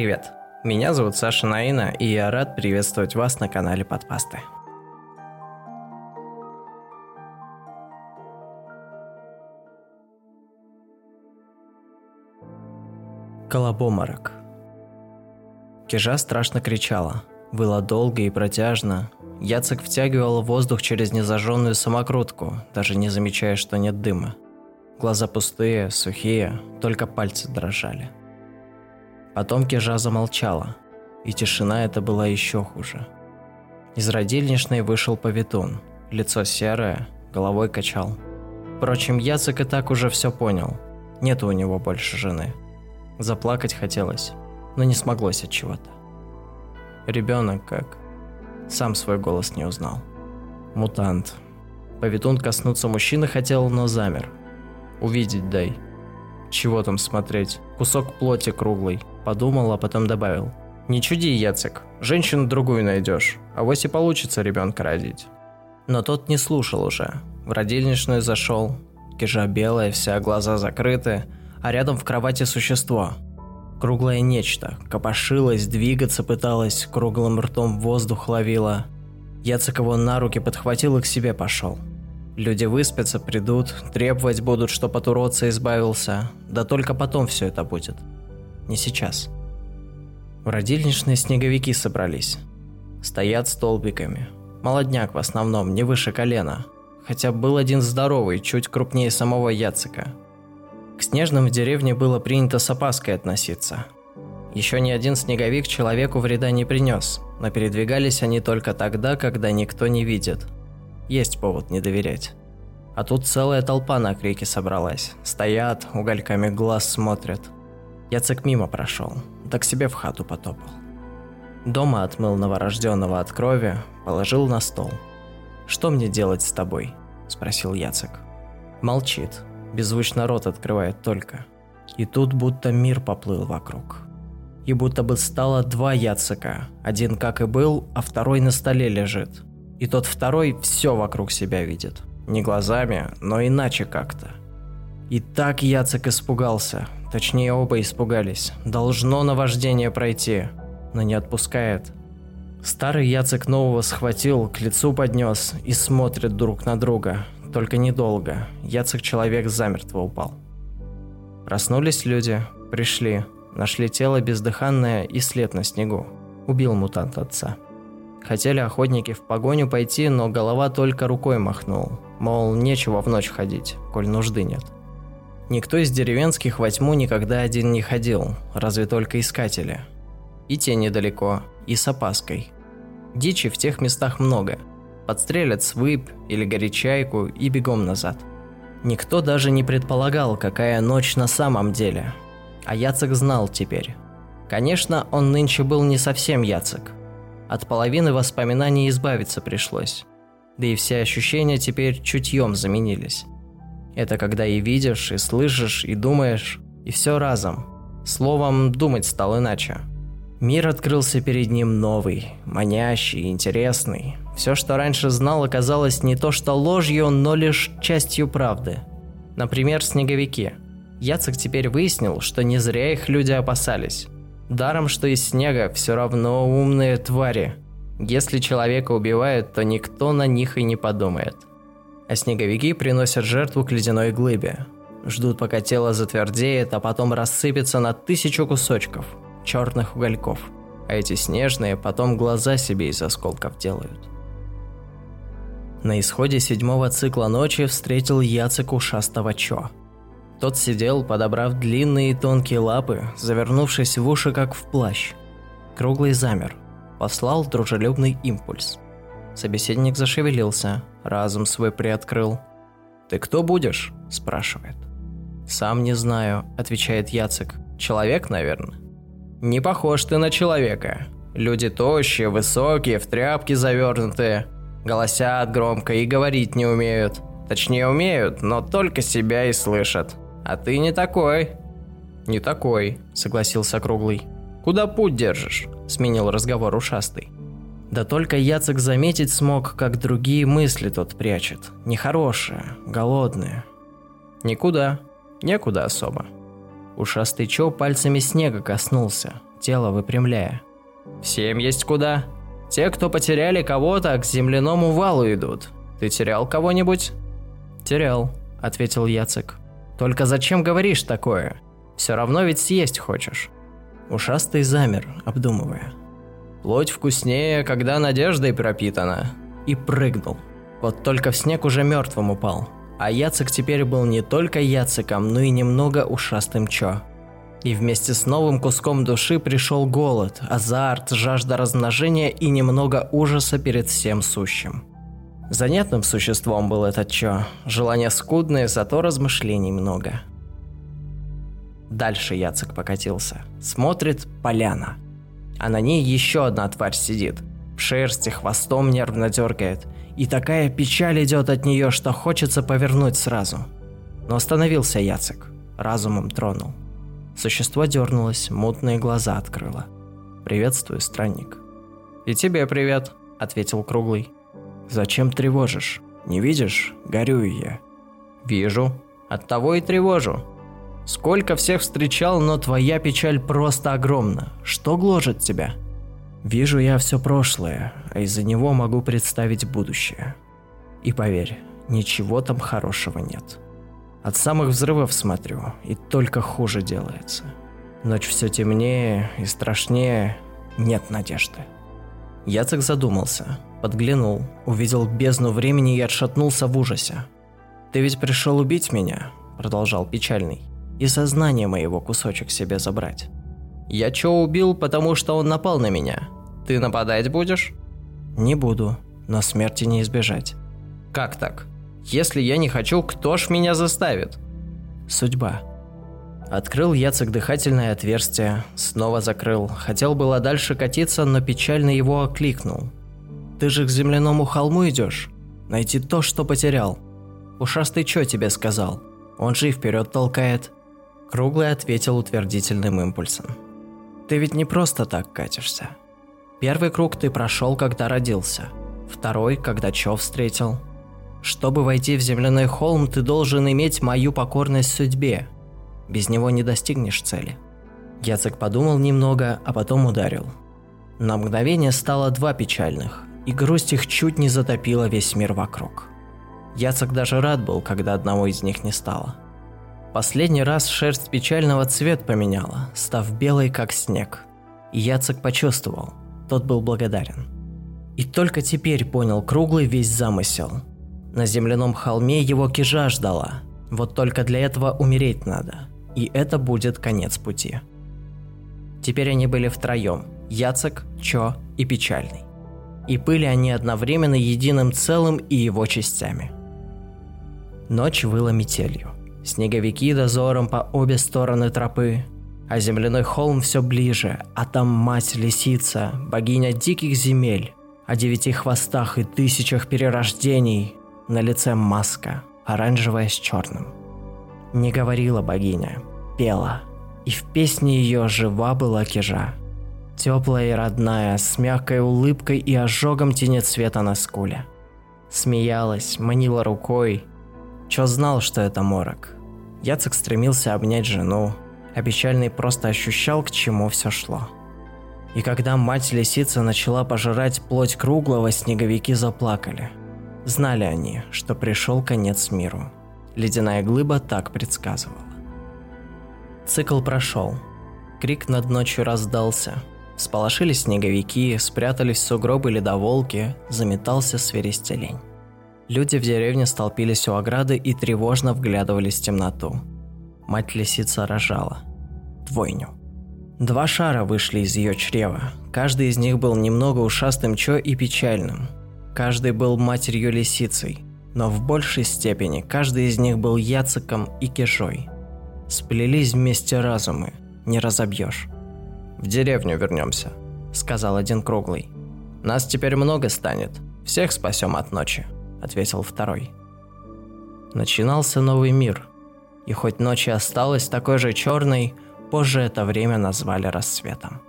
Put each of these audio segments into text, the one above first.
Привет! Меня зовут Саша Наина, и я рад приветствовать вас на канале Подпасты. Колобоморок. Кижа страшно кричала, выла долго и протяжно. Яцек втягивал воздух через незажженную самокрутку, даже не замечая, что нет дыма. Глаза пустые, сухие, только пальцы дрожали – Потом Кежа замолчала, и тишина эта была еще хуже. Из родильничной вышел повитун, лицо серое, головой качал. Впрочем, Яцек и так уже все понял. Нету у него больше жены. Заплакать хотелось, но не смоглось от чего-то. Ребенок как? Сам свой голос не узнал. Мутант. Повитун коснуться мужчины хотел, но замер. Увидеть дай. Чего там смотреть? Кусок плоти круглый, Подумал, а потом добавил. «Не чуди, Яцек, женщину другую найдешь, а вось и получится ребенка родить». Но тот не слушал уже. В родильничную зашел. Кижа белая, вся глаза закрыты, а рядом в кровати существо. Круглое нечто. Копошилось, двигаться пыталось, круглым ртом воздух ловило. Яцек его на руки подхватил и к себе пошел. Люди выспятся, придут, требовать будут, чтоб от уродца избавился. Да только потом все это будет не сейчас. В родильничные снеговики собрались. Стоят столбиками. Молодняк в основном, не выше колена. Хотя был один здоровый, чуть крупнее самого Яцика. К снежным в деревне было принято с опаской относиться. Еще ни один снеговик человеку вреда не принес, но передвигались они только тогда, когда никто не видит. Есть повод не доверять. А тут целая толпа на крики собралась. Стоят, угольками глаз смотрят – Яцек мимо прошел, да к себе в хату потопал. Дома отмыл новорожденного от крови, положил на стол. «Что мне делать с тобой?» – спросил Яцек. Молчит, беззвучно рот открывает только. И тут будто мир поплыл вокруг. И будто бы стало два Яцека, один как и был, а второй на столе лежит. И тот второй все вокруг себя видит. Не глазами, но иначе как-то. И так Яцек испугался, Точнее, оба испугались. Должно наваждение пройти, но не отпускает. Старый Яцек нового схватил, к лицу поднес и смотрит друг на друга. Только недолго. Яцек человек замертво упал. Проснулись люди, пришли, нашли тело бездыханное и след на снегу. Убил мутант отца. Хотели охотники в погоню пойти, но голова только рукой махнул. Мол, нечего в ночь ходить, коль нужды нет. Никто из деревенских во тьму никогда один не ходил, разве только искатели. И те недалеко, и с опаской. Дичи в тех местах много. Подстрелят свып или горячайку и бегом назад. Никто даже не предполагал, какая ночь на самом деле. А Яцек знал теперь. Конечно, он нынче был не совсем Яцек. От половины воспоминаний избавиться пришлось. Да и все ощущения теперь чутьем заменились. Это когда и видишь, и слышишь, и думаешь, и все разом. Словом, думать стал иначе. Мир открылся перед ним новый, манящий, интересный. Все, что раньше знал, оказалось не то что ложью, но лишь частью правды. Например, снеговики. Яцек теперь выяснил, что не зря их люди опасались. Даром, что из снега все равно умные твари. Если человека убивают, то никто на них и не подумает а снеговики приносят жертву к ледяной глыбе. Ждут, пока тело затвердеет, а потом рассыпется на тысячу кусочков, черных угольков. А эти снежные потом глаза себе из осколков делают. На исходе седьмого цикла ночи встретил Яцек ушастого Чо. Тот сидел, подобрав длинные тонкие лапы, завернувшись в уши, как в плащ. Круглый замер. Послал дружелюбный импульс – Собеседник зашевелился, разум свой приоткрыл. «Ты кто будешь?» – спрашивает. «Сам не знаю», – отвечает Яцек. «Человек, наверное?» «Не похож ты на человека. Люди тощие, высокие, в тряпки завернутые. Голосят громко и говорить не умеют. Точнее умеют, но только себя и слышат. А ты не такой». «Не такой», – согласился Круглый. «Куда путь держишь?» – сменил разговор ушастый. Да только Яцек заметить смог, как другие мысли тот прячет. Нехорошие, голодные. Никуда, некуда особо. Ушастый Чо пальцами снега коснулся, тело выпрямляя. «Всем есть куда. Те, кто потеряли кого-то, к земляному валу идут. Ты терял кого-нибудь?» «Терял», – ответил Яцек. «Только зачем говоришь такое? Все равно ведь съесть хочешь». Ушастый замер, обдумывая. «Плоть вкуснее, когда надеждой пропитана». И прыгнул. Вот только в снег уже мертвым упал. А Яцек теперь был не только Яцеком, но и немного ушастым Чо. И вместе с новым куском души пришел голод, азарт, жажда размножения и немного ужаса перед всем сущим. Занятным существом был этот Чо. Желания скудные, зато размышлений много. Дальше Яцек покатился. Смотрит поляна. А на ней еще одна тварь сидит. В шерсти, хвостом нервно дергает. И такая печаль идет от нее, что хочется повернуть сразу. Но остановился Яцек. Разумом тронул. Существо дернулось, мутные глаза открыло. «Приветствую, странник». «И тебе привет», — ответил Круглый. «Зачем тревожишь? Не видишь? Горюю я». «Вижу. Оттого и тревожу. Сколько всех встречал, но твоя печаль просто огромна. Что гложет тебя?» «Вижу я все прошлое, а из-за него могу представить будущее. И поверь, ничего там хорошего нет». От самых взрывов смотрю, и только хуже делается. Ночь все темнее и страшнее, нет надежды. Яцек задумался, подглянул, увидел бездну времени и отшатнулся в ужасе. «Ты ведь пришел убить меня?» – продолжал печальный. «И сознание моего кусочек себе забрать». «Я чё убил, потому что он напал на меня? Ты нападать будешь?» «Не буду, но смерти не избежать». «Как так?» Если я не хочу, кто ж меня заставит? Судьба. Открыл Яцек дыхательное отверстие, снова закрыл. Хотел было дальше катиться, но печально его окликнул. «Ты же к земляному холму идешь? Найти то, что потерял. Ушастый чё тебе сказал? Он же и вперед толкает». Круглый ответил утвердительным импульсом. «Ты ведь не просто так катишься. Первый круг ты прошел, когда родился. Второй, когда Чо встретил. Чтобы войти в земляной холм, ты должен иметь мою покорность судьбе. Без него не достигнешь цели. Яцек подумал немного, а потом ударил. На мгновение стало два печальных, и грусть их чуть не затопила весь мир вокруг. Яцек даже рад был, когда одного из них не стало. Последний раз шерсть печального цвет поменяла, став белой, как снег. И Яцек почувствовал, тот был благодарен. И только теперь понял круглый весь замысел – на земляном холме его кижа ждала. Вот только для этого умереть надо. И это будет конец пути. Теперь они были втроем. Яцек, Чо и Печальный. И были они одновременно единым целым и его частями. Ночь выла метелью. Снеговики дозором по обе стороны тропы, а земляной холм все ближе, а там мать-лисица, богиня диких земель, о девяти хвостах и тысячах перерождений, на лице маска, оранжевая с черным. Не говорила богиня, пела, и в песне ее жива была кижа. Теплая и родная, с мягкой улыбкой и ожогом тени цвета на скуле. Смеялась, манила рукой. Чё знал, что это морок. Яцек стремился обнять жену, а печальный просто ощущал, к чему все шло. И когда мать-лисица начала пожирать плоть круглого, снеговики заплакали – Знали они, что пришел конец миру. Ледяная глыба так предсказывала. Цикл прошел. Крик над ночью раздался. Сполошились снеговики, спрятались сугробы ледоволки, заметался свиристелень. Люди в деревне столпились у ограды и тревожно вглядывались в темноту. Мать-лисица рожала. Двойню. Два шара вышли из ее чрева. Каждый из них был немного ушастым чо и печальным – Каждый был матерью-лисицей, но в большей степени каждый из них был Яциком и Кишой. Сплелись вместе разумы, не разобьешь. «В деревню вернемся», – сказал один круглый. «Нас теперь много станет, всех спасем от ночи», – ответил второй. Начинался новый мир, и хоть ночь и осталась такой же черной, позже это время назвали рассветом.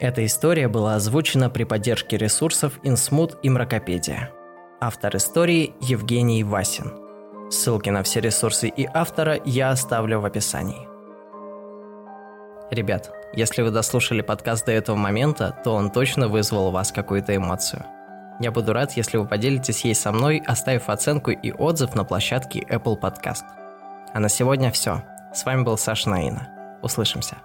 Эта история была озвучена при поддержке ресурсов Инсмут и Мракопедия. Автор истории Евгений Васин. Ссылки на все ресурсы и автора я оставлю в описании. Ребят, если вы дослушали подкаст до этого момента, то он точно вызвал у вас какую-то эмоцию. Я буду рад, если вы поделитесь ей со мной, оставив оценку и отзыв на площадке Apple Podcast. А на сегодня все. С вами был Саша Наина. Услышимся.